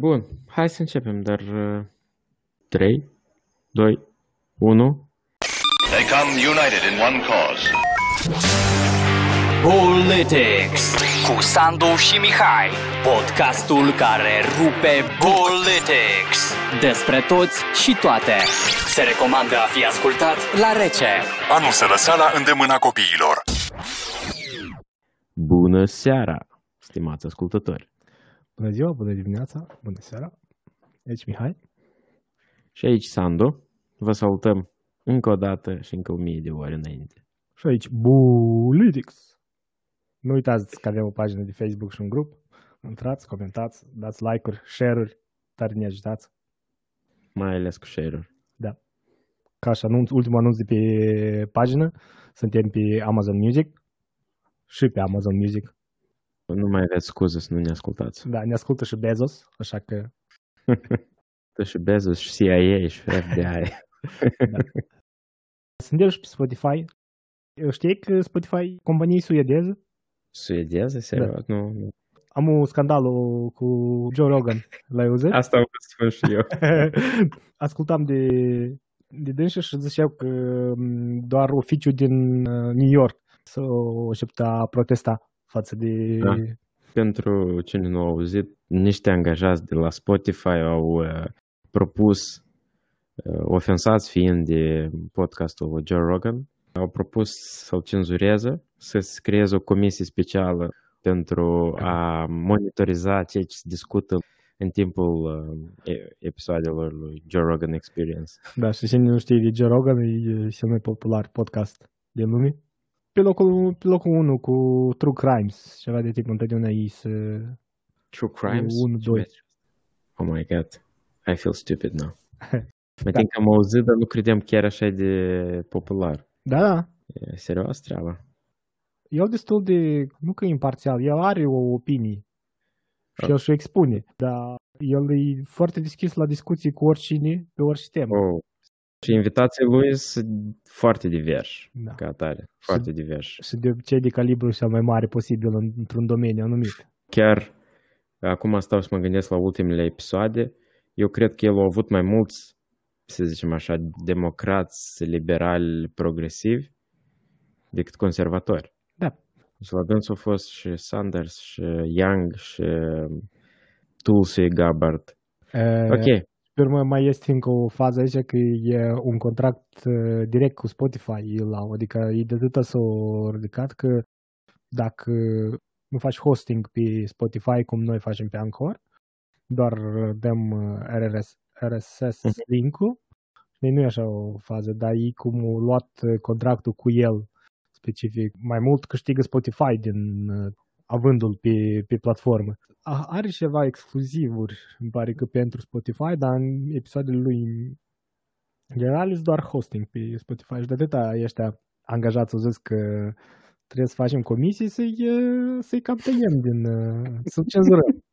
bun, hai să începem, dar uh, 3, 2, 1. They come united in one cause. Politics cu Sandu și Mihai. Podcastul care rupe Politics. Despre toți și toate. Se recomandă a fi ascultat la rece. Anul se lăsa la îndemâna copiilor. Bună seara, stimați ascultători. Bună ziua, bună dimineața, bună seara. Aici Mihai. Și aici Sandu. Vă salutăm încă o dată și încă o mie de ori înainte. Și aici Politics. Nu uitați că avem o pagină de Facebook și un grup. Intrați, comentați, dați like-uri, share-uri, tare ne ajutați. Mai ales cu share-uri. Da. Ca și anunț, ultimul anunț de pe pagină, suntem pe Amazon Music și pe Amazon Music. Nu mai aveți scuze să nu ne ascultați. Da, ne ascultă și Bezos, așa că Tu și Bezos și CIA și FBI. suntem și pe Spotify. Știi că Spotify, companie suedeză, Suedeză? Serios? Nu, nu. am un scandalul cu Joe Rogan. L-ai auzit? Asta am vrut să spun și eu. ascultam de, de dânșă și ziceau că m, doar oficiul din uh, New York să o aștepta a protesta față de... Da. Pentru cine nu a auzit, niște angajați de la Spotify au uh, propus, uh, ofensați fiind de podcastul Joe Rogan, au propus să-l cenzureze, să se creeze o comisie specială pentru a monitoriza ceea ce se discută în timpul uh, e- episoadelor lui Joe Rogan Experience. Da, și cine nu știe de Joe Rogan, e cel mai popular podcast din lume. Pe locul, pe locul 1 cu True Crimes, ceva de tipul întotdeauna ei să... True Crimes? Unu, doi. Oh my god, I feel stupid now. Mă tin că am auzit, dar nu credeam chiar așa de popular. Da, da, E serios treaba? el destul de, nu că imparțial, el are o opinie și Da. el și-o expune, dar el e foarte deschis la discuții cu oricine, pe orice temă. Oh. Și invitații lui sunt foarte diversi, Da. ca atare, foarte diversi. Și de obicei de calibru cel mai mare posibil în- într-un domeniu anumit. Chiar acum stau să mă gândesc la ultimele episoade, eu cred că el a avut mai mulți, să zicem așa, democrați, liberali, progresivi, decât conservatori. Da. Și la dânsul au fost și Sanders, și Young, și Tulsi Gabbard. E, Ok, Pe urmă mai este încă o fază aici că e un contract uh, direct cu Spotify el au, adică e de atâta s-o ridicat că dacă nu faci hosting pe Spotify cum noi facem pe Anchor, doar dăm uh, RRS, RSS Mhm. link-ul, deci nu e așa o fază, dar ei cum au luat uh, contractul cu el specific, mai mult câștigă Spotify din uh, avândul pe, pe platformă. A- Are ceva exclusivuri, îmi pare că pentru Spotify, dar în episoadele lui în general sunt doar hosting pe Spotify și de atâta ăștia angajați au zis că trebuie să facem comisii să-i, uh, să-i cam tăiem din, uh, să cenzurăm.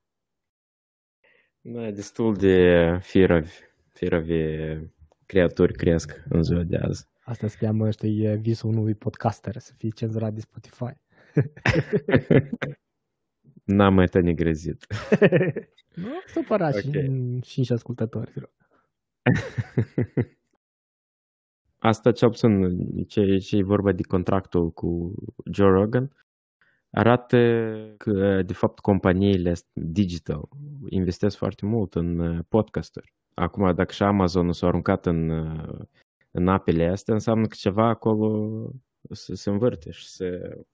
Da, destul de firavi, firavi creaturi cresc în ziua de azi. Asta se cheamă, ăștia, e visul unui podcaster, să fie cenzurat de Spotify. N-am mai tăi negrezit. nu supărați Ok. okay. și, și ascultători. vă rog. Asta ce puțin, ce, ce e vorba de contractul cu Joe Rogan, arată că, de fapt, companiile digital investesc foarte mult în uh, podcasturi. Acum, dacă și Amazon s-a aruncat în, uh, în apele astea, înseamnă că ceva acolo se, se învârte și se,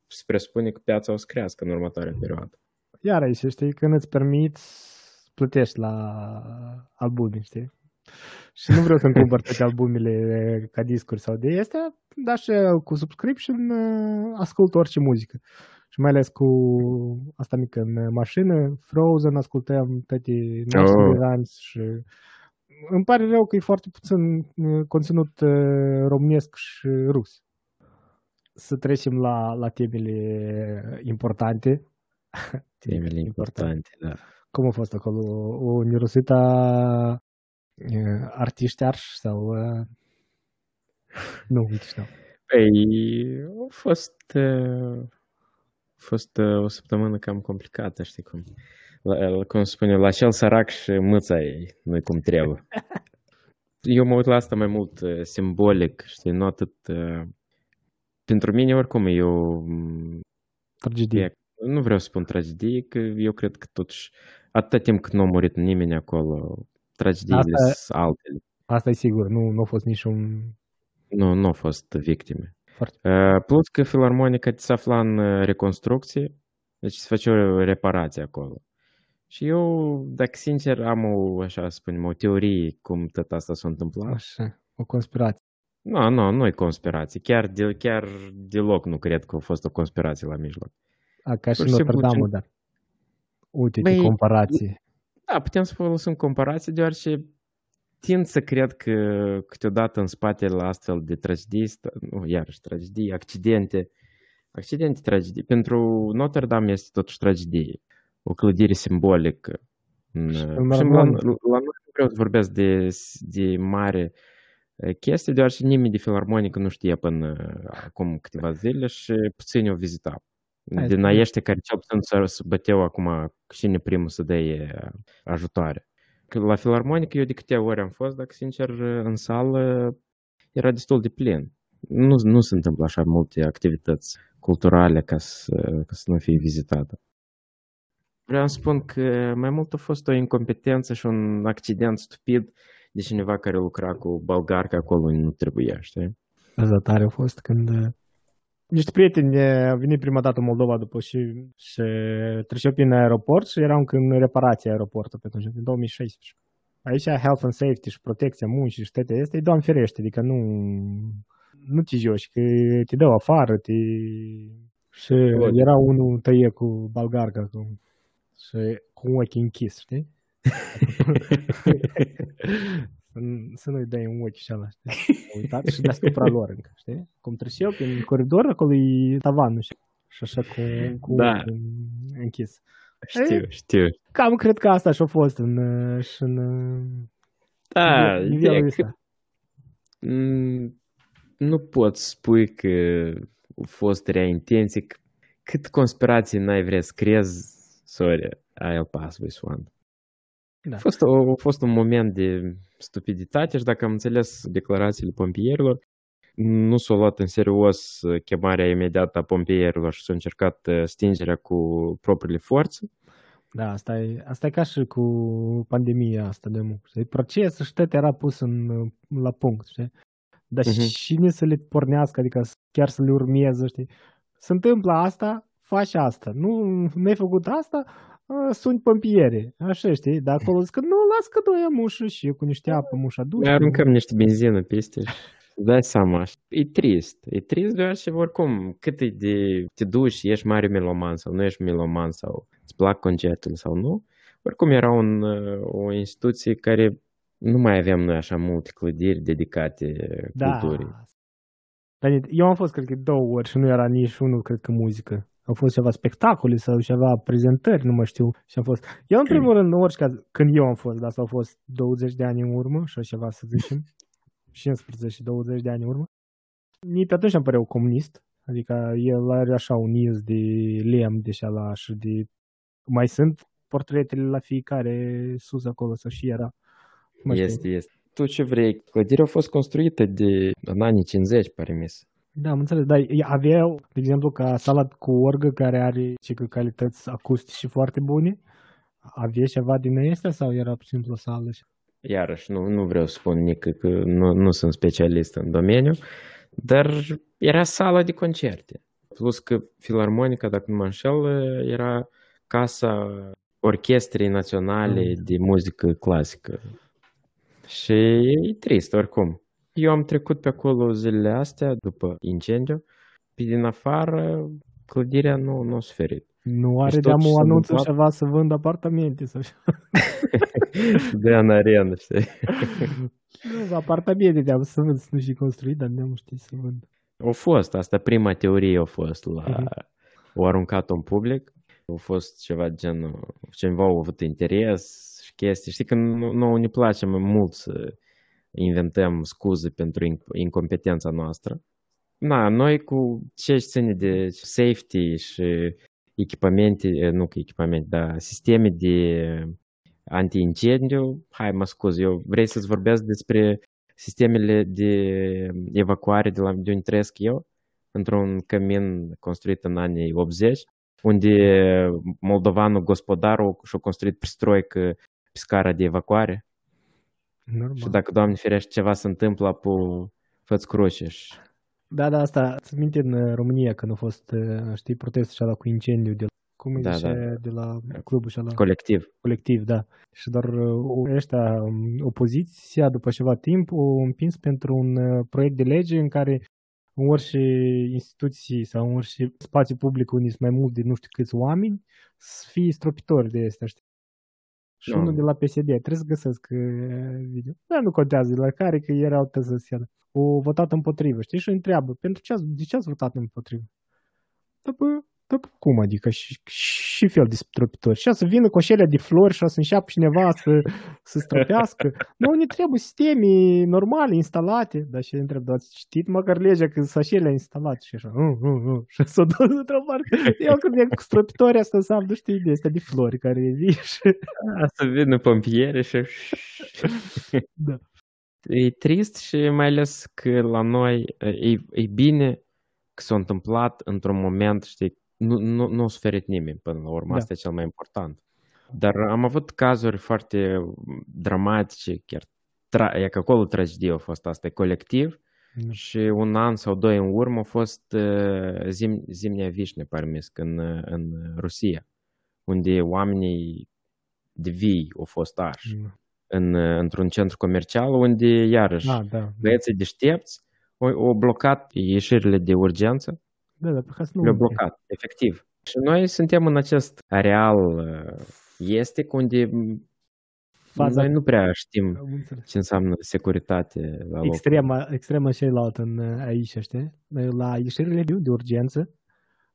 se presupune că piața o să crească în următoarea perioadă. Iar aici, știi, când îți permiți, plătești la albume, știi? Și nu vreau să-mi cumpăr toate albumele ca discuri sau de astea, dar și cu subscription uh, ascult orice muzică. Și mai ales cu asta mică în mașină, Frozen, ascultăm toate Nursery Oh. Rhymes și îmi pare rău că e foarte puțin uh, conținut uh, românesc și rus. Să trecem la, la temele importante. Temele importante, da. Cum a fost acolo? O nirosită artiști arși sau... uh, Nu, uite știu. Păi, a fost, uh, a fost uh, o săptămână cam complicată, știi cum. la, cum se spune, la cel sărac și mâța ei, nu cum trebuie. Eu mă uit la asta mai mult uh, simbolic, știi, nu atât... Uh, pentru mine, oricum, eu... Tragedie. Nu vreau să spun tragedie, că eu cred că totuși, atâta timp cât nu a murit nimeni acolo, tragediile sunt altele. Asta e sigur, nu, nu a fost niciun... Nu, nu au fost victime. Foarte. Uh, plus că filarmonica se afla în reconstrucție, deci se face o reparație acolo. Și eu, dacă sincer, am o, așa să spunem, o teorie cum tot asta s-a întâmplat. Așa, o conspirație. Nu, nu, nu e conspirație. Chiar, de, chiar deloc nu cred că a fost o conspirație la mijloc. A, ca și Notre Dame, dar uite Băi, comparație. Da, putem să folosim comparație, deoarece tind să cred că câteodată în spatele astfel de tragedii, nu, iarăși tragedii, accidente, accidente, tragedii. Pentru Notre Dame este totuși tragedie o clădire simbolică. Și la, la noi nu vreau să vorbesc de, de mare chestie, deoarece nimeni de filarmonică nu știe până acum câteva zile și puțini au vizitat. Din aiește care cel puțin să băteau acum cine primul să dea ajutoare. La filarmonică eu de câte ori am fost, dacă sincer, în sală era destul de plin. Nu, nu se întâmplă așa multe activități culturale ca să, ca să nu fie vizitată. Vreau să spun că mai mult a fost o incompetență și un accident stupid de cineva care lucra cu balgarca acolo nu trebuia, știi? Asta tare a fost când uh, niște prieteni au venit prima dată în Moldova după și, și treceau prin aeroport și erau încă în reparație aeroportul pe atunci, în 2016. Aici health and safety și protecția muncii și toate astea, doamne ferește, adică nu, nu te joci, că te dau afară, te... Și era unul tăie cu balgarca, cu și cu ochii închis, știi? Să nu-i dai un ochi și ăla, știi? Uitat și deasupra lor încă, știi? Cum treceau prin coridor, acolo e tavanul și, și așa cu, cu da. închis. Știu, e, știu. Cam cred că asta și-a fost în, și în da, nivelul ăsta. Nu pot spui că a fost rea intenție, cât conspirații n-ai vrea să crezi Sorry, I'll pass this one. Da. A, fost, a, a fost un moment de stupiditate și dacă am înțeles declarațiile pompierilor, nu s-a luat în serios chemarea imediată a pompierilor și s-a încercat uh, stingerea cu propriile forțe. Da, asta e, asta e ca și cu pandemia asta de muncă. Procesul și tot era pus în, la punct, știi? Dar uh-huh. cine să le pornească, adică chiar să le urmeze, știi? Se întâmplă asta, faci asta. Nu, nu ai făcut asta, sunt pompiere. Așa știi, dar acolo zic că nu, las că doi mușă și eu cu niște apă mușa duce. Mai aruncăm niște benzină peste Dai seama, e trist. E trist deoarece oricum, cât e de te duci, ești mare meloman sau nu ești meloman sau îți plac concertele sau nu, oricum era un, o instituție care nu mai aveam noi așa multe clădiri dedicate da. culturii. Eu am fost, cred că, două ori și nu era nici unul, cred că, muzică au fost ceva spectacole sau ceva prezentări, nu mă știu și am fost. Eu în primul rând, în orice caz, când eu am fost, dar asta au fost 20 de ani în urmă și ceva să zicem, 15 și 20 de ani în urmă, nici pe atunci am păreau comunist, adică el are așa un iz de lemn de la și de... Mai sunt portretele la fiecare sus acolo sau și era. Este, este. Tu ce vrei? Clădirea a fost construită de în anii 50, pare mi da, am înțeles, dar aveau, de exemplu, ca sala cu orgă care are ce calități acustice foarte bune, avea ceva din astea sau era pur și simplu o sală? Iarăși, nu, nu vreau să spun nici că nu, nu sunt specialist în domeniu, dar era sala de concerte. Plus că Filarmonica, dacă nu mă înșel, era casa Orchestrei Naționale mm. de Muzică Clasică. Și e trist, oricum. Eu am trecut pe acolo zilele astea, după incendiu. Pe din afară, clădirea nu, nu a suferit. Nu are de am o anunță ceva să vând apartamente sau De în arenă, știi? nu, apartamente de am să vând, nu și construit, dar nu știu să vând. A fost, asta prima teorie a fost la... Uh-huh. O aruncat în public, a fost ceva genul, cineva a avut interes și chestii. Știi că nu, nu ne place mai mult să inventăm scuze pentru incompetența noastră. Na, noi cu ce ține de safety și echipamente, nu că echipamente, dar sisteme de anti-incendiu. Hai, mă scuz, eu vrei să-ți vorbesc despre sistemele de evacuare de, la, de unde trăiesc eu, într-un cămin construit în anii 80, unde moldovanul gospodarul și-a construit pristroică pe scara de evacuare. Normal. Și dacă, Doamne ferește, ceva se întâmplă, pu fă-ți cruce și Da, da, asta, ți minte în uh, România când a fost, uh, știi, protestul ăla cu incendiu de la, cum îi Da, zice, da. de la clubul ăla colectiv. colectiv, da. Și doar uh, ăștia, um, opoziția, după ceva timp, au împins pentru un uh, proiect de lege în care în orice instituții sau în orice spațiu public unde sunt mai mult de nu știu câți oameni, să fie stropitori de astea, știi? Și Nu. unul de la PSD, trebuie să găsesc uh, video. Da, nu contează de la care, că erau tăzăți O votat împotrivă, știi? Și îi întreabă, pentru ce ați, de ce ați votat împotrivă? Da, bă, da, bă, cum adică? Și, și fel de stropitori. Și să vină cu oșelea de flori și o să înșeapă cineva să, să stropească. Nu, ne trebuie sisteme normale instalate. Dar și întreb, dar ați citit măcar legea că sunt oșelea instalate? Și așa, uh, uh, uh. Și s-o dă într-o parte. Eu când e cu stropitori asta înseamnă, nu știi, de astea de flori care vii și... Asta vină pompieri și... Da. E trist și mai ales că la noi e, e bine că s-a întâmplat într-un moment, știi, nu, nu, nu a suferit nimeni până la urmă, Da. asta e cel mai important. Dar am avut cazuri foarte dramatice, chiar tra- e că acolo tragedia a fost asta, e colectiv, Da. și un an sau doi în urmă a fost uh, zim, Zimnia Vișne, parmisc, în, uh, în Rusia, unde oamenii de vii au fost arși în, uh, într-un centru comercial, unde, iarăși, Ah, da. băieții deștepți au, au blocat ieșirile de urgență, Da, da, pe ca să nu... le-au blocat, efectiv. Și noi suntem în acest areal uh, estic, unde m, Faza- noi nu prea știm Am înțeles. ce înseamnă securitate la loc. extrema, extrema cealaltă în, aici, știi? La ieșirile de, de urgență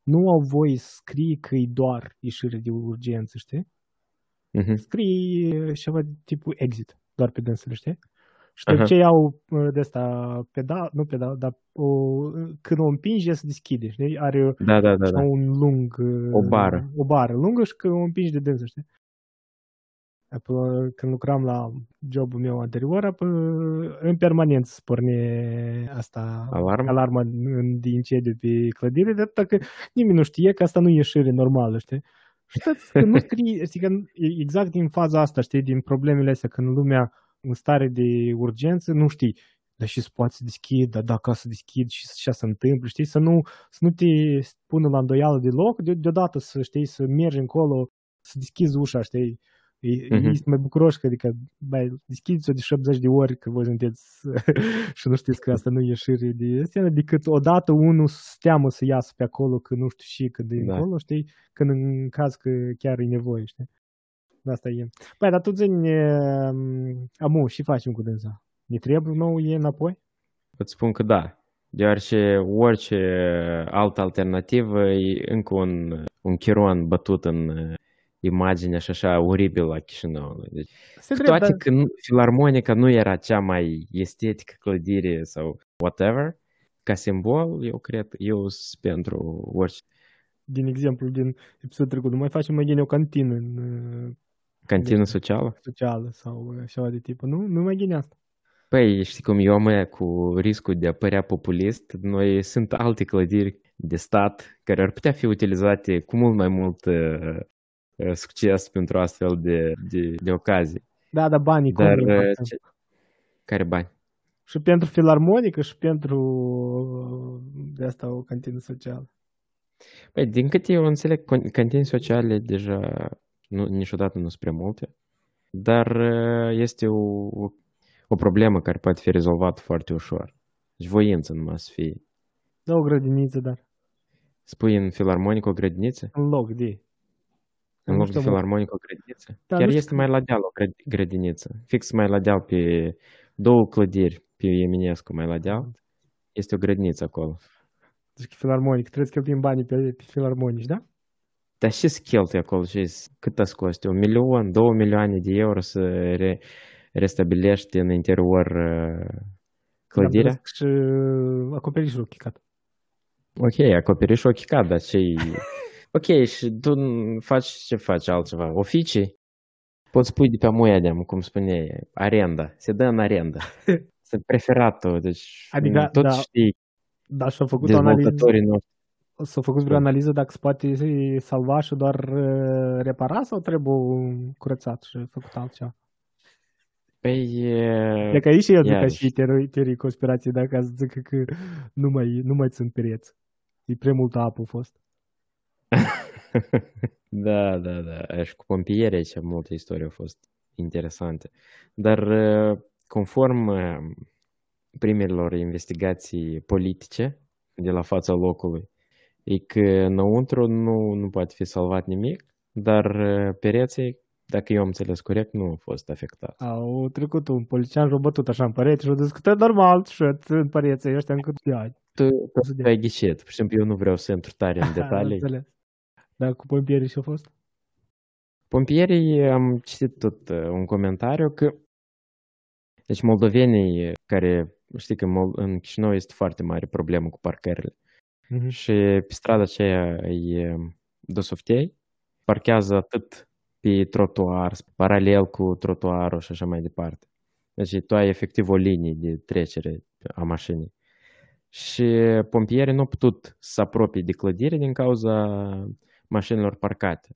nu au voie să scrie că e doar ieșire de urgență, știi? Mhm. Scrie ceva de tipul exit, doar pe dânsele, știi? Și de Aha. ce iau uh, de asta pedal, nu pedal, dar o, când o împinge se deschide, știi? Are Da, da, da, da. așa un lung... uh, O bară. O bară lungă și când o împingi de dânsă, știi? Apoi, când lucram la jobul meu anterior, apoi, în permanent se porne asta, Alarmă? alarma în- de incendiu pe clădire, de atât că nimeni nu știe că asta nu e ieșire normală, știi? Și tot că nu scrie, știi, că e exact din faza asta, știi, din problemele astea, când lumea în stare de urgență, nu știi, dar și se poate să deschid, dar dacă să deschid și ce se întâmplă, știi, să nu, să nu te pună la îndoială deloc, de, deodată să știi, să mergi încolo, să deschizi ușa, știi, E, Mhm. mm-hmm. Ești mai bucuroși că adică, bai, deschideți-o de 70 de ori că voi sunteți și nu știți că asta nu e ieșire de scenă, decât odată unul să se teamă să iasă pe acolo, că nu știu și când e Da. încolo, știi, când în caz că chiar e nevoie, știi. Asta e. Păi, dar tu zini, amu, și facem cu dânsa? Ne trebuie nou e înapoi? Îți spun că da, deoarece orice altă alternativă e încă un, un chiron bătut în uh, imaginea și așa oribil a Chișinăului. Deci, Se cu drept, toate dar- că nu, filarmonica nu era cea mai estetică clădire sau whatever, ca simbol, eu cred, eu sunt pentru orice din exemplu din episodul trecut, nu mai facem mai bine o cantină în uh, cantină Deci- socială. socială sau uh, ceva de tipul. Nu, nu mai gine asta. Păi, știi cum eu, mă, cu riscul de a părea populist, noi sunt alte clădiri de stat care ar putea fi utilizate cu mult mai mult uh, uh, succes pentru astfel de, de, de ocazii. Da, dar banii cum Dar le uh, împărțim? ce, care bani? Și pentru filarmonică și pentru uh, de asta o cantină socială. Păi, din câte eu înțeleg, con- cantine sociale deja nu, niciodată nu sunt prea multe, dar uh, este o, o, o problemă care poate fi rezolvată foarte ușor. Deci voință numai să fie. Da, o grădiniță, dar Spui în filarmonică o grădiniță? în loc de. În Nu loc de știu, mă. filarmonică o grădiniță? Da, Chiar nu știu este cum- mai la deal o grăd- grădiniță. Fix mai la deal pe două clădiri pe Eminescu mai la deal. Este o grădiniță acolo. Deci filarmonic, trebuie să cheltuim banii pe, pe filarmonici, da? Dar și să cheltui acolo și cât îți coste? Un milion, două milioane de euro să re, restabilești în interior uh, clădirea? Da, și uh, acoperișul chicat. Ok, acoperișul ochicat, dar ce Ok, și tu faci ce faci altceva? Oficii? Poți pui de pe muiadem, cum spuneai, arenda. Se dă în arendă. Este preferatul, deci Adică, tot da, știi Da, și-a făcut o analiză, dezvoltatorii noștri. S-a făcut vreo analiză dacă se poate salva și doar uh, repara sau trebuie curățat și făcut altceva? Păi, e- De că aici eu zic ca iarăși. și teorii, teorii conspirației, dacă ați zic că nu mai, nu mai țin pereți. E prea multă apă a fost. da, da, da. Și cu pompierii aici multe istorii au fost interesante. Dar uh, conform uh, primelor investigații politice de la fața locului, e că înăuntru nu, nu poate fi salvat nimic, dar uh, pereții, dacă eu am înțeles corect, nu au fost afectați. Au trecut un polițian și a bătut așa în perete și a zis că te normal și în pereții ăștia încă de ani. Tu, tu să dea. ai ghicit. Pur și simplu, eu nu vreau să intru tare în detalii. Înțeles. Dar cu pompierii și-a fost? Pompierii, am citit tot uh, un comentariu că deci moldovenii care, știi că Mol- în Chișinău este foarte mare problemă cu parcările Mhm. și pe strada aceea e Dosoftei, parchează atât pe trotuar, paralel cu trotuarul și așa mai departe. Deci tu ai efectiv o linie de trecere a mașinii. Și pompierii nu au putut să apropie de clădire din cauza mașinilor parcate.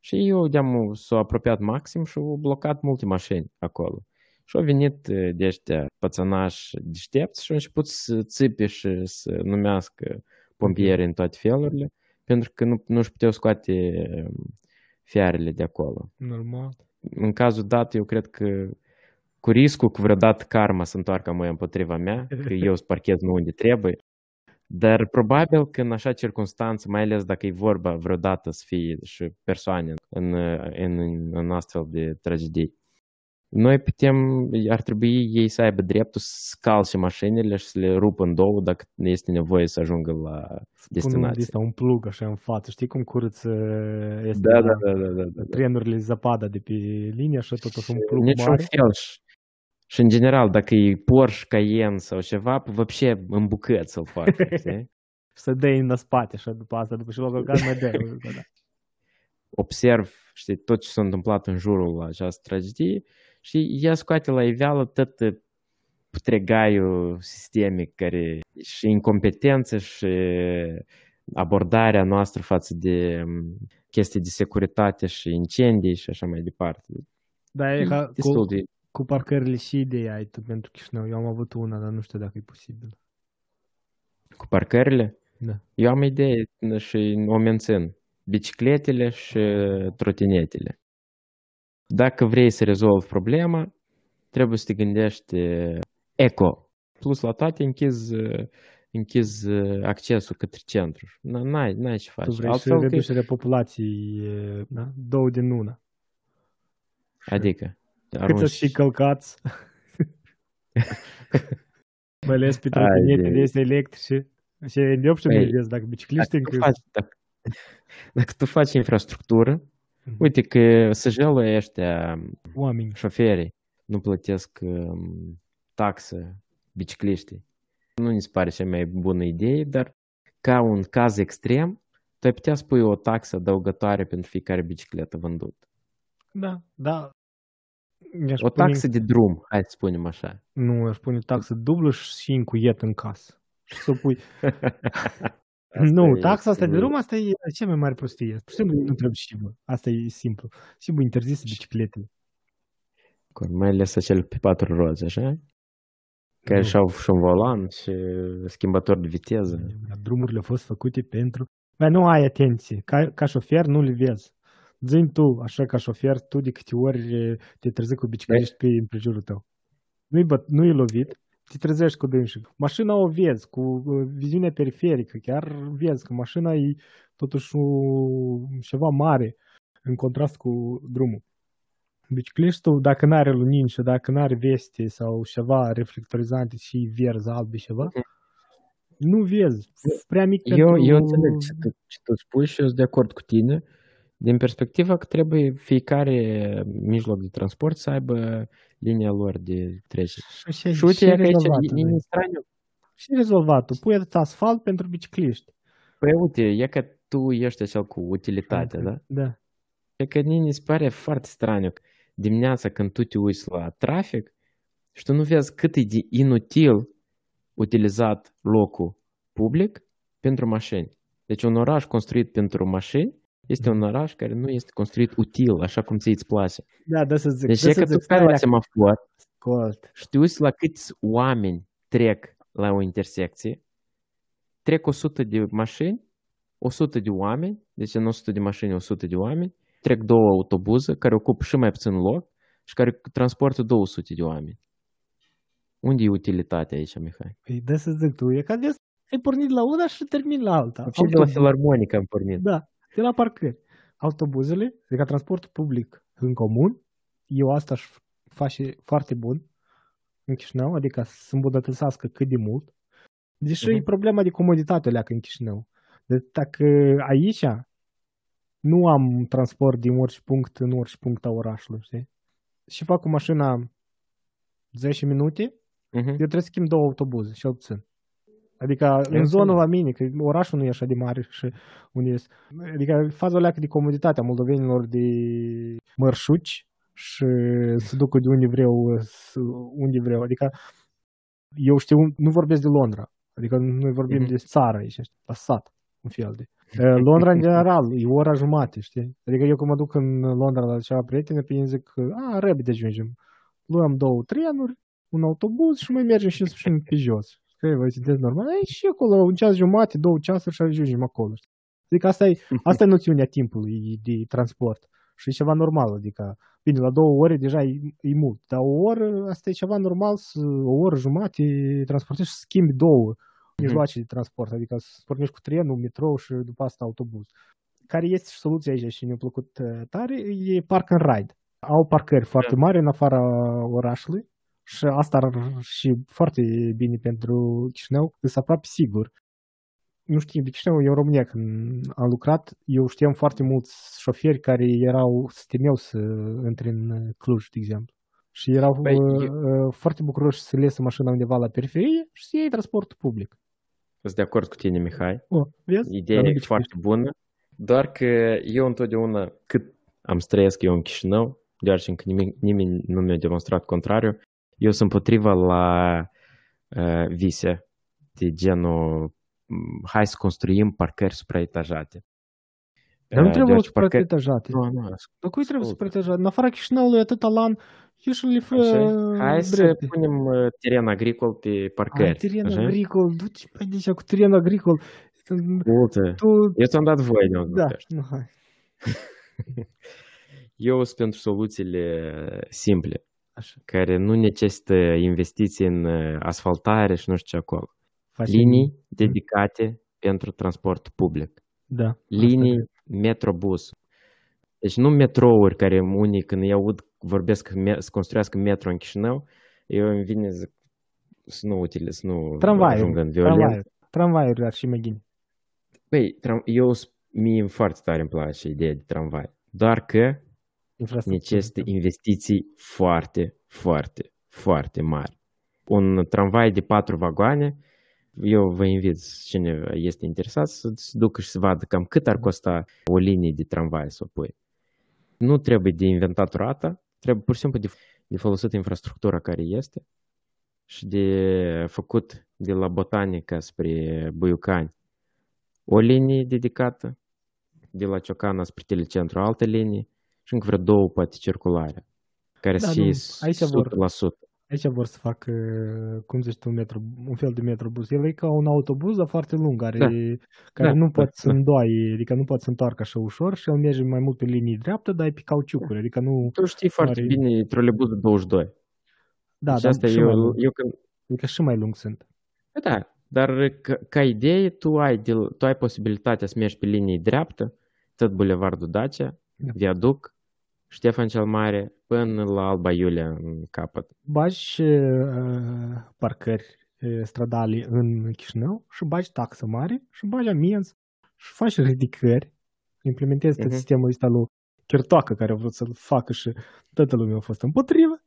Și eu de-am s-au apropiat maxim și au blocat multe mașini acolo. Și au venit eh, de ăștia pățănași deștepți și au început să țipe și să numească pompierii în toate felurile, pentru că nu, nu își puteau scoate eh, fiarele de acolo. Normal. În cazul dat, eu cred că cu riscul că vreodată karma să întoarcă mai împotriva mea, că eu să parchez nu unde trebuie, dar probabil că în așa circunstanță, mai ales dacă e vorba vreodată să fie și persoane în, în, în astfel de tragedii, noi putem, ar trebui ei să aibă dreptul să scalce mașinile și să le rupă în două dacă este nevoie să ajungă la Pun destinație. un, un plug așa în față. Știi cum curăță este Da, la da, da, da, da, da. trenurile zăpada de pe linie și tot așa un plug Niciun mare? fel. Și, și în general, dacă e Porsche, Cayenne sau ceva, вообще în bucăți să-l fac, știi? Și să dai în spate și după asta, după ce l-a călcat, mai dai. da. Observ, știi, tot ce s-a întâmplat în jurul această tragedie și ea scoate la iveală tot putregaiul sistemic care și incompetență și abordarea noastră față de um, chestii de securitate și incendii și așa mai departe. Da, e ca cu, Destul de cu parcările și idei ai tu pentru Chișinău. Eu am avut una, dar nu știu dacă e posibil. cu parcările. Da. Eu am idee și o mențin. Bicicletele și trotinetele. Dacă vrei să rezolvi problema, trebuie să te gândești eh, eco. Plus la toate închizi, eh, închizi eh, accesul către centru. N- N-ai, n-ai ce Tu faci. vrei și Altfel, că- reducerea populației, e, da? două din una. adică, Cât arunci- să și călcați. Mai ales pe Ai trotinetele de- este electrice. Și e și Ei, vezi, dacă bicicliști dacă tu încă... faci, dacă, dacă tu faci infrastructură, Mhm. Uite că săjelul ăștia Oameni. șoferii nu plătesc um, taxă bicicliștii. Nu mi se pare cea mai bună idee, dar ca un caz extrem, tu ai putea spui o taxă adăugătoare pentru fiecare bicicletă vândută. Da, da. Mi-aș O pune- taxă de drum, hai să spunem așa. Nu, aș pune taxă dublă și încuiet în casă. Și să o pui... nu, e taxa asta de singur. drum, asta e cea mai mare prostie. Pur și simplu nu trebuie și bă. Asta e simplu. Simplu interzis bicicletele. Mai ales acele pe patru roți, așa? Care Nu. și-au și un volan și schimbător de viteză. Drumurile au fost făcute pentru... Bă, nu ai atenție. Ca, ca șofer nu le vezi. Zâni tu, așa ca șofer, tu de câte ori e, te trezi cu bicicliști pe împrejurul tău. Nu-i, băt, nu-i lovit, te trezești cu dânsul. Mașina o vezi, cu uh, viziune periferică, chiar vezi că mașina e totuși o, ceva mare în contrast cu drumul. Biciclistul, dacă nu are lumini și dacă nu are veste sau ceva reflectorizante și verzi, albi ceva, nu vezi. Prea mic Eu, pentru... eu înțeleg ce tu, ce tu spui și eu sunt de acord cu tine, din perspectiva că trebuie fiecare mijloc de transport să aibă linia lor de trecere. Și, Și uite, și e că aici rezolvat, e, e straniu. Și rezolvat. Tu pui atât asfalt pentru bicicliști. Păi uite, e că tu ești așa cu utilitatea, da? Da. E că mie mi se pare foarte straniu dimineața când tu te uiți la trafic și tu nu vezi cât e de inutil utilizat locul public pentru mașini. Deci un oraș construit pentru mașini este un oraș care nu este construit util, așa cum ți-ți place. Da, da să zic. Deci da e să că tu zic, stai stai la la semafor Cort. și te uiți la câți oameni trec la o intersecție, trec 100 de mașini, 100 de oameni, deci în 100 de mașini 100 de oameni, trec două autobuze care ocupă și mai puțin loc și care transportă 200 de oameni. Unde e utilitatea aici, Mihai? Păi da să zic tu, e ca de ai pornit la una și termin la alta. Și de la Autobuz- filarmonică am pornit. Da, de la parcări. Autobuzele, adică transportul public în comun, eu asta aș face foarte bun în Chișinău, adică să îmbunătățească cât de mult. Deși Mhm. e problema de comoditate leacă în Chișinău. Deci dacă aici nu am transport din orice punct în orice punct a orașului, știi? Și fac cu mașina 10 minute, Mhm. eu trebuie să schimb două autobuze, cel puțin. Adică în înțeleg. zonă la mine, că orașul nu e așa de mare și unde este. Adică faza leacă de comoditate a moldovenilor de mărșuci și să ducă de unde vreau, să- unde vreau. Adică eu știu, nu vorbesc de Londra. Adică noi vorbim Mhm. de țară aici, la sat, un fel de. Eh, Londra, în general, e ora jumate, știi? Adică eu când mă duc în Londra la ceva prietene, pe ei zic, că, a, repede ajungem. Luăm două trenuri, un autobuz și mai mergem 15 minute pe jos. Că voi sunteți normal? Ei, și acolo, un ceas jumate, două ceasuri și ajungem acolo. știi? Adică asta e, asta e noțiunea timpului de transport. Și e ceva normal, adică, bine, la două ore deja e, e mult, dar o oră, asta e ceva normal, să, o oră jumate transportezi și schimbi două mijloace de transport, adică să pornești cu trenul, metrou și după asta autobuz. Care este și soluția aici și mi-a plăcut uh, tare, e park and ride. Au parcări foarte mari în afara orașului și asta ar și foarte bine pentru Chișinău, sunt aproape sigur. Nu știu, de Chișinău, eu în România când am lucrat, eu știam foarte mulți șoferi care erau, se temeau să intre în Cluj, de exemplu. Și erau Păi, uh, eu- uh, foarte bucuroși să iasă mașina undeva la periferie și să iei transportul public. Sunt de acord cu tine, Mihai. O, vezi? Ideea Dar nu e biciclești. foarte bună, doar că eu întotdeauna, cât am să trăiesc eu în Chișinău, deoarece încă nimeni, nimeni nu mi-a demonstrat contrariu, eu sunt potriva la uh, vise de genul m, hai să construim parcări supraetajate. Dar nu Uh, trebuie deoarece să protetajate. Nu, nu, Dar cui trebuie să absolut. protejați? În afara Chișinăului atâta lan, ieși în lifră Așa e. Hai să drepte. punem uh, teren agricol pe Ai, parcări. teren așa? agricol, du-te pe aici cu teren agricol. Ascultă, Tu, eu ți-am dat voie de da, nu, hai. Eu sunt pentru soluțiile simple, Așa. care nu necesită investiții în uh, asfaltare și nu știu ce acolo. Faci Linii dedicate pentru transport public. Da. Linii asta metrobus. Deci nu metrouri care unii când îi aud vorbesc că me- să construiască metro în Chișinău, eu îmi vine zic, să nu utile, să nu e. Tramvaiuri, ajungă în violență. tramvaiuri, tramvaiuri ar și mai gine. Păi, tram- eu s- mie foarte tare îmi place ideea de tramvai. Doar că Infrastructură. Necesită investiții foarte, foarte, foarte mari. Un tramvai de patru vagoane, eu vă invit, cine este interesat, să se ducă și să vadă cam cât ar costa o linie de tramvai să o pui. Nu trebuie de inventat roata, trebuie pur și simplu de, de folosit infrastructura care este și de făcut de la Botanica spre Buiucani o linie dedicată, de la Ciocana spre Telecentru altă linie și încă vreo două poate circulare, care Da, să fie nu, aici vor- 100%. Aici vor să facă, cum zici tu, un, metro, un fel de metrobus. El e ca un autobuz, dar foarte lung, are, Da. care Da, nu da, poate să da. îndoaie, adică nu poate să întoarcă așa ușor și el merge mai mult pe linii dreaptă, dar e pe cauciucuri, adică nu... Tu știi foarte Are- bine trolebuzul 22. Da, deci dar asta și eu, mai lung. eu când... Adică și mai lung sunt. Da, dar ca, ca idee tu ai, de, tu ai posibilitatea să mergi pe linie dreaptă, tot bulevardul Dacia, Da. viaduc, Ștefan cel Mare, până la Alba Iulia în capăt. Bagi uh, parcări uh, stradale în Chișinău și bagi taxă mare și bagi amenzi și faci ridicări, implementezi tot Mhm. sistemul ăsta lui Chertoacă care a vrut să-l facă și toată lumea a fost împotrivă.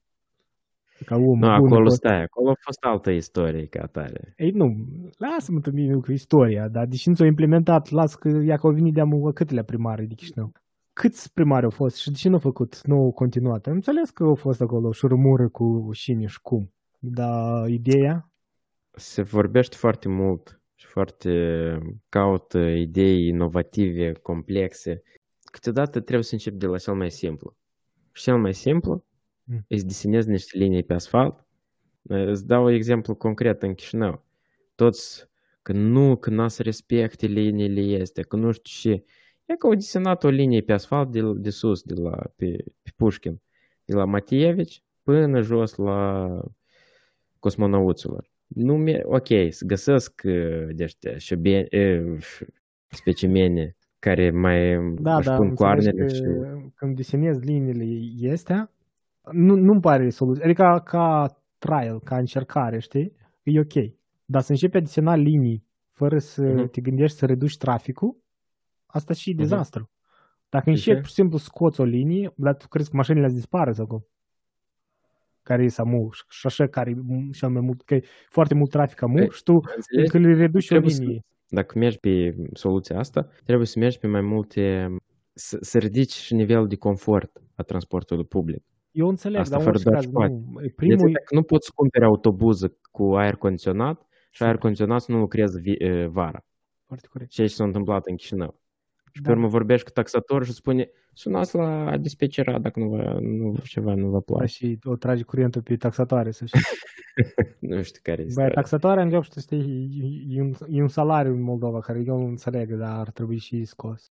Ca om Nu, bun, acolo tot. stai, acolo a fost altă istorie ca tare. Ei, nu, lasă-mă pe mine cu istoria, dar deși nu s-a implementat, las că ea că au venit de-a câtele primare de Chișinău. Câți primari au fost și de ce nu au făcut, nu au continuat? Am înțeles că au fost acolo șurmură cu cine și cum, dar ideea, Se vorbește foarte mult și foarte caută idei inovative, complexe. Câteodată trebuie să începi de la cel mai simplu. Și cel mai simplu Mm. îți desenezi niște linii pe asfalt. Îți dau un exemplu concret în Chișinău. Toți că nu, că n să respecte liniile este, că nu știu ce. E că au desenat o linie pe asfalt de, de sus, de la, pe, pe Pușkin, de la Matievici până jos la cosmonauților. Nu mi ok, să găsesc uh, de ăștia șobeni, uh, specimene care mai da, își da, pun înțelegi coarnele că și... când desenezi liniile astea, nu, nu-mi pare soluție, adică ca, ca trial, ca încercare, știi, e ok. Dar să începi a desena linii fără să Mhm. te gândești să reduci traficul, asta și e Mhm. dezastru. Dacă De începi ce? pur și simplu scoți o linie, dar tu crezi că mașinile azi dispare sau cum? Care e SAMU și așa care e m- cel mai mult, că e foarte mult trafic AMU Păi, și tu Înțelegi? încă le reduci o Trebuie să- linie. Dacă mergi pe soluția asta, trebuie să mergi pe mai multe, să, să ridici și nivelul de confort a transportului public. Eu înțeleg, Asta dar în fără orice doar caz, și poate. nu, e Deci, primul, dacă nu poți să cumperi autobuză cu aer condiționat și aer condiționat să nu lucreze vi- e, vara. foarte corect. Ceea ce s-a întâmplat în Chișinău. Și pe Da. urmă vorbești cu taxatorul și spune sunați la dispecerat dacă nu vă, nu, ceva nu vă Da, place. și o trage curentul pe taxatoare, să știi. Nu știu care este. Băi, taxatoarea în job, știi, e, e, un, e un salariu în Moldova care eu nu înțeleg, dar ar trebui și scos.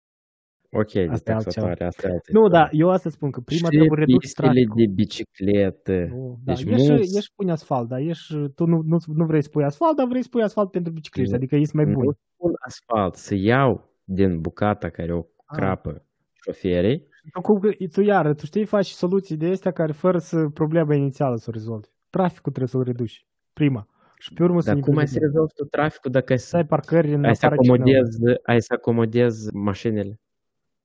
Ok, de Asta e altceva. taxatoare, asta e altă Nu, istorie. da, eu asta spun, că prima și trebuie reduci pistele traficul. de bicicletă. Nu, da, Deci ieși, mulți- ieși pune asfalt, dar ieși, tu nu, nu, nu vrei să pui asfalt, dar vrei să pui asfalt pentru bicicliști, Nu. adică ești mai bun. Nu spun asfalt, să iau din bucata care o Ah. crapă șoferii. Tu, cum, că- tu iară, tu știi, faci soluții de astea care fără să problema inițială să o rezolvi. Traficul trebuie să-l reduci, prima. Și pe urmă să Dar cum ai să implementezi. rezolvi tu traficul dacă ai Să să, ai parcări în ai să afara Chișinăului. acomodezi, ai să acomodezi mașinile?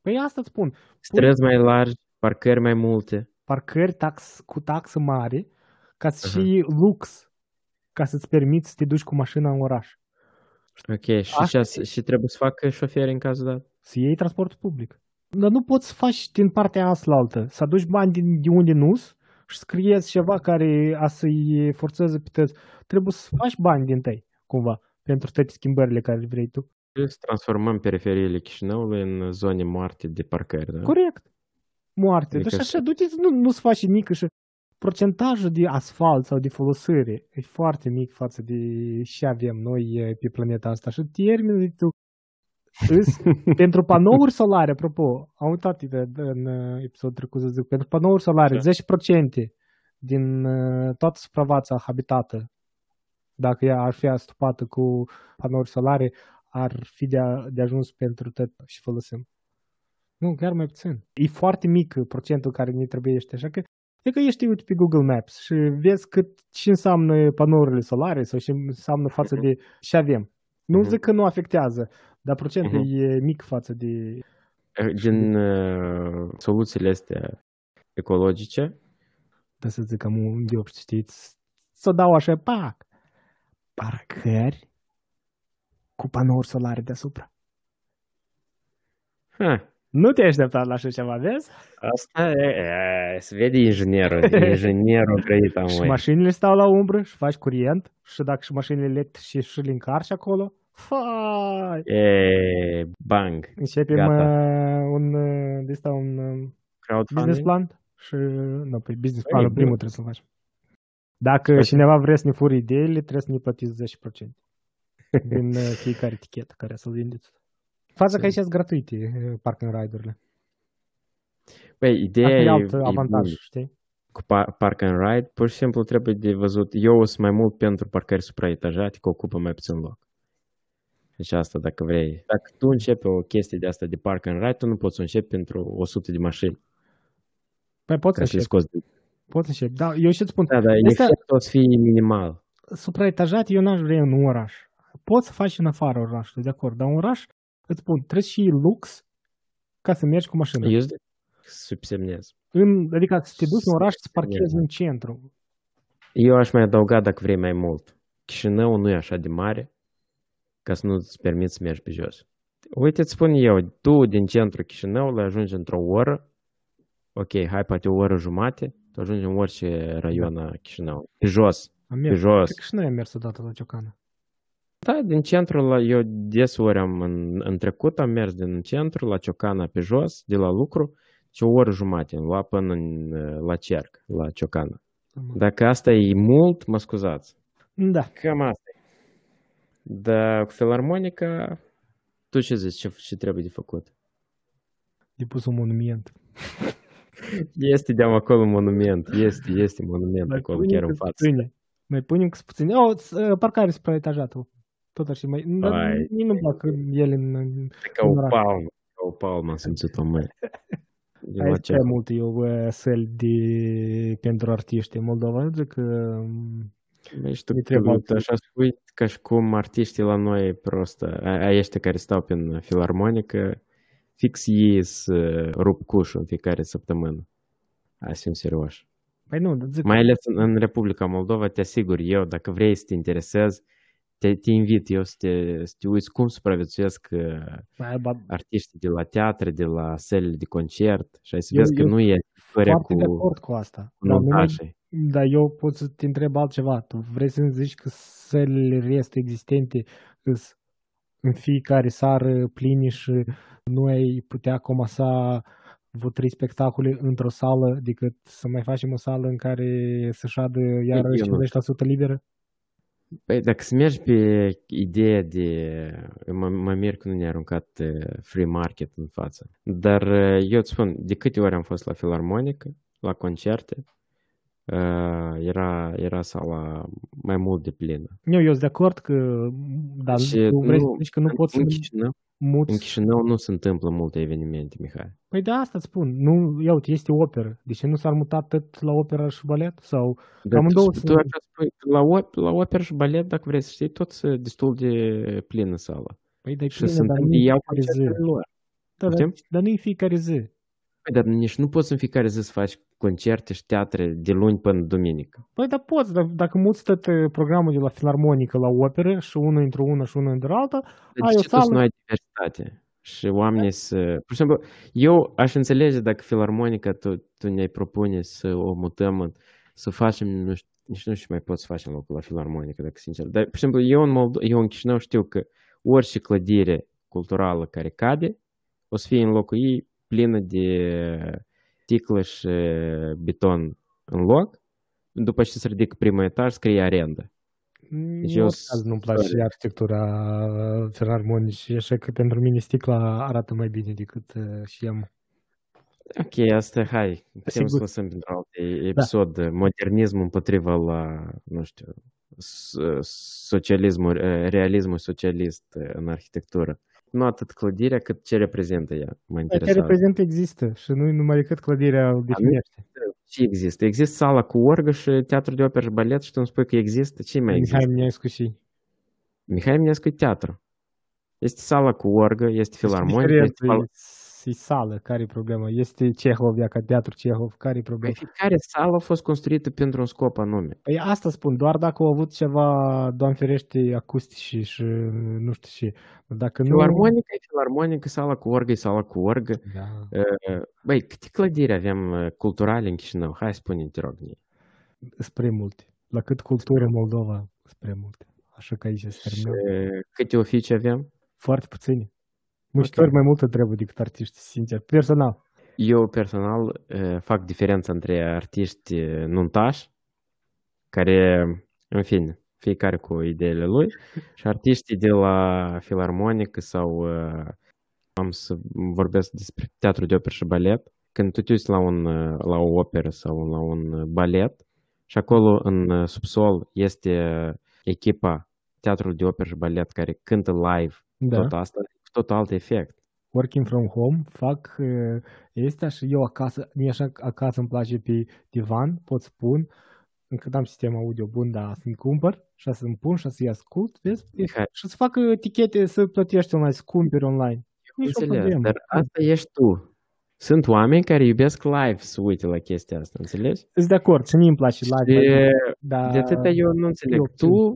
Păi asta îți spun. Străzi mai largi, parcări mai multe. parcări tax, cu taxă mare ca să Aha. și lux, ca să-ți permiți să te duci cu mașina în oraș. Ok, și, Asta ce, și trebuie să facă șoferi în cazul dat? Să iei transportul public. Dar nu poți să faci din partea asta la altă, să aduci bani din, de unde nu și scrieți ceva care a să-i forțeze pe toți. Trebuie să faci bani din tăi, cumva, pentru toate schimbările care le vrei tu. Să transformăm periferiile Chișinăului în zone moarte de parcări, da? Corect. Moarte. Adică Deci să- așa, du-te, nu, nu se face nimic și procentajul de asfalt sau de folosire e foarte mic față de ce avem noi e, pe planeta asta. Și termenul tu îs, pentru panouri solare, apropo, am uitat de, de, în uh, episodul trecut să zic, pentru panouri solare, Da. 10% din uh, toată suprafața habitată, dacă ea ar fi astupată cu panouri solare, ar fi de, a, de ajuns pentru tot și folosim. Nu, chiar mai puțin. E foarte mic procentul care ne trebuiește, așa că e că ești uite pe Google Maps și vezi cât ce înseamnă panourile solare sau ce înseamnă față de ce avem. Nu Mhm. zic că nu afectează, dar procentul Mhm. e mic față de... Din uh, soluțiile astea ecologice, Da să zic am un job, știți? Să o dau așa, pac! Parcări cu panouri solare deasupra. ha, Nu te-ai așteptat la așa ceva, vezi? asta e, e, se vede inginerul, inginerul grăit am Și voi. mașinile stau la umbră și faci curent și dacă și mașinile electrice și le încarci acolo, fai! E, bang, Începem Gata. uh, un, uh, de asta un uh, business crowdfunding. plan și, nu, pe business Păi, planul bun. primul trebuie să-l faci. Dacă Sper să- cineva vrea să ne fure ideile, trebuie să ne plătiți 10% din uh, fiecare etichetă care să-l vindeți. Faza că Să- aici sunt gratuite uh, park and ride-urile. Păi, ideea Asta e e, alt e avantaj, bună. știi? cu pa- park and ride, pur și simplu trebuie de văzut. Eu sunt mai mult pentru parcări supraetajate, că ocupă mai puțin loc. Deci asta dacă vrei. Dacă tu începi o chestie de asta de park and ride, tu nu poți să începi pentru 100 de mașini. Păi poți să Ca să le începi, scoți de... poți să începi. Da, eu și spun, Da, dar Asta- efectul o să fie minimal. supraetajat eu n-aș vrea în oraș. Poți să faci în afara orașului, de acord, dar în oraș, îți spun, trebuie și lux ca să mergi cu mașina. Eu zic, subsemnez. În, adică să te duci în oraș să Să parchezi în centru. Eu aș mai adăuga dacă vrei mai mult. Chișinău nu e așa de mare ca să nu-ți permiți să mergi pe jos. Uite, îți spun eu, tu din centru Chișinăului ajungi într-o oră, ok, hai poate o oră jumate, tu ajungi în orice raion a Chișinăului. Pe jos, Am pe mers. jos. Cred că și noi am mers odată la Ciocană. Da, din centru la, eu desori am în, în trecut am mers din centru la Ciocana pe jos, de la lucru, și o oră jumate îmi lua până în, la cerc, la Ciocana. Dacă asta e mult, mă scuzați. Da. Cam asta e. Dar cu filarmonica, tu ce zici, ce, ce trebuie de făcut? De pus un monument. Este de acolo un monument, este, este monument acolo, chiar în față. Puține. Mai punem câți puțini. Oh, ț- uh, parcare supraetajată. Tot așa. Mai... Dar Vai. Mie nu-mi plac ele în... în- Ca o în oraș. palmă, ca o palmă am simțit-o, măi. Din Ai la prea mult eu uh, săli de... pentru artiști în Moldova. Nu zic că... um, Băi, și tu Mi trebuie tu altfel. așa spui ca și cum artiștii la noi prost, a, a ăștia care stau prin filarmonică, fix ei să rup cușul în fiecare săptămână. Hai să fim serioși. Păi nu, dar zic, Mai ales în, în Republica Moldova, te asigur eu, dacă vrei să te interesezi, te, te invit eu să te, să te uiți cum supraviețuiesc uh, mai, ba, artiștii de la teatre, de la sălile de concert și ai să Eu- vezi că eu nu e istoria foarte cu, de acord cu asta. cu Dar, nu mai, notașii. dar eu pot să te întreb altceva. Tu vrei să-mi zici că sălile rest existente îs în fiecare sară pline și nu ai putea comasa vreo trei spectacole într-o sală decât să mai facem o sală în care să șadă iarăși Eu nu. 50% liberă? Păi dacă să mergi pe ideea de... Mă, mă mir că nu ne-a aruncat uh, free market în față. Dar uh, eu îți spun, de câte ori am fost la filarmonică, la concerte, uh, era, era sala mai mult de plină. Eu, eu sunt de acord că, dar Și tu vrei să nu- zici că nu în, poți să în, Chișinău, în muți. Chișinău nu se întâmplă multe evenimente, Mihai. Păi da, asta îți spun. Nu, ia uite, este operă. De ce nu s-ar muta tot la opera și balet? Sau Dar Amândouă tu, sunt- tu așa spui, la, op, la operă și balet, dacă vrei să știi, tot e destul de plină sala. Păi de Și se întâmplă, nu iau fiecare zi. concertele lor. Da, dar, Poftim? dar nu în fiecare zi. Păi, dar nici nu poți în fiecare zi să faci concerte și teatre de luni până duminică. Păi da poți, dar dacă muți tot eh, programul de la filarmonică la operă și unul într-o una și unul într alta, Dar ai de o ce tu să sală. nu ai diversitate? Și oamenii să... Pur și simplu, eu aș înțelege dacă filarmonica tu, tu ne-ai propune să o mutăm, în- să facem, nu știu, nici nu știu ce mai pot să facem locul la filarmonică, dacă sincer. Dar, pur și simplu, eu în, Moldo- eu în Chișinău știu că orice clădire culturală care cade, o să fie în locul ei plină de sticlă și beton în loc. După ce se ridică primul etaj, scrie arendă. Deci Eu eu caz nu-mi place sorry. arhitectura filarmonică, așa că pentru mine sticla arată mai bine decât uh, și am. Ok, asta, hai, putem să Sigur. lăsăm pentru alt episod. Modernismul împotriva la, nu știu, s- socialismul, eh, realismul socialist eh, în arhitectură. Nu atât clădirea, cât ce reprezintă ea, mă Ce interesează. reprezintă există și nu numai decât clădirea îl definește. Ce există? Există sala cu orgă și teatru de operă și balet și tu îmi spui că există? Ce mai există? Mihai Minescu și Mihai Eminescu e teatru. Este sala cu orgă, este filarmonică, Diferent, este pal- e, e sală, care e problema? Este Cehov, ia ca teatru Cehov, care e Păi problema? fiecare sală a fost construită pentru un scop anume. Păi asta spun, doar dacă au avut ceva, Doamne ferește, acustici și nu știu ce. Dacă nu... Filarmonica e filarmonică, sala cu orgă e sala cu orgă. Da. Uh, Băi, câte clădiri avem uh, culturale în Chișinău? Hai spune te rog mie. Spre multe. La cât cultură în Moldova, spre multe. Așa că aici se Și termină. uh, câte oficii avem? Foarte puțini. Muncitori mai multă trebuie decât artiști, sincer. Personal. Eu personal uh, fac diferența între artiști uh, nuntași, care, în fine, fiecare cu ideile lui, și artiștii de la filarmonică sau uh, am să vorbesc despre teatru de operă și balet. Când tu te uiți la, un, uh, la o operă sau la un uh, balet și acolo în uh, subsol este uh, echipa teatrului de operă și balet care cântă live Da. tot asta, cu tot alt efect. Working from home, fac uh, este și eu acasă, mie așa acasă îmi place pe divan, pot spun, încă n-am sistem audio bun, dar să-mi cumpăr și să-mi pun și să-i ascult, vezi? Mihai, Și să fac etichete, să plătești online, să cumperi online. Nici o Înțeles, problemă. dar asta ești tu. Sunt oameni care iubesc live să uite la chestia asta, înțelegi? Sunt de acord, și mie îmi place live. Și dar de atâta eu nu înțeleg. eu Tu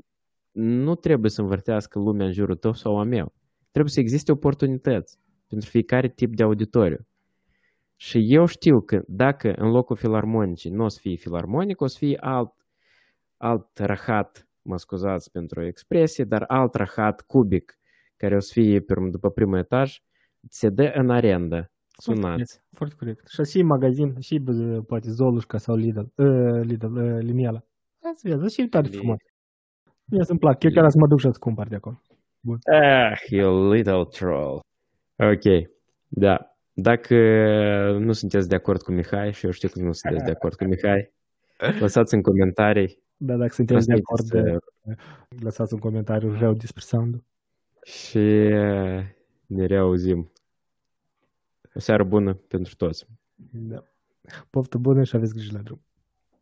nu trebuie să învârtească lumea în jurul tău sau a meu. Trebuie să existe oportunități pentru fiecare tip de auditoriu. Și eu știu că dacă în locul filarmonicii nu o să fie filarmonic, o să fie alt, alt rahat, mă scuzați pentru expresie, dar alt rahat cubic, care o să fie pe, după primul etaj, se dă în arendă. Foarte Sunați. corect, Foarte corect. Și și magazin, și bă, poate Zolușca sau Lidl, uh, Lidl, uh, Liniela. Hai să vezi, și tare Li- frumos. Mie să-mi plac, eu chiar să mă duc și să cumpăr de acolo. Ah, you little troll. Ok, da. Dacă nu sunteți de acord cu Mihai și eu știu că nu sunteți de acord cu Mihai, lăsați în comentarii Dar dacă sunteți de acord, Transmiteți, de, lăsați un comentariu rău despre sound și uh, ne reauzim. O seară bună pentru toți. Da. Poftă bună și aveți grijă la drum.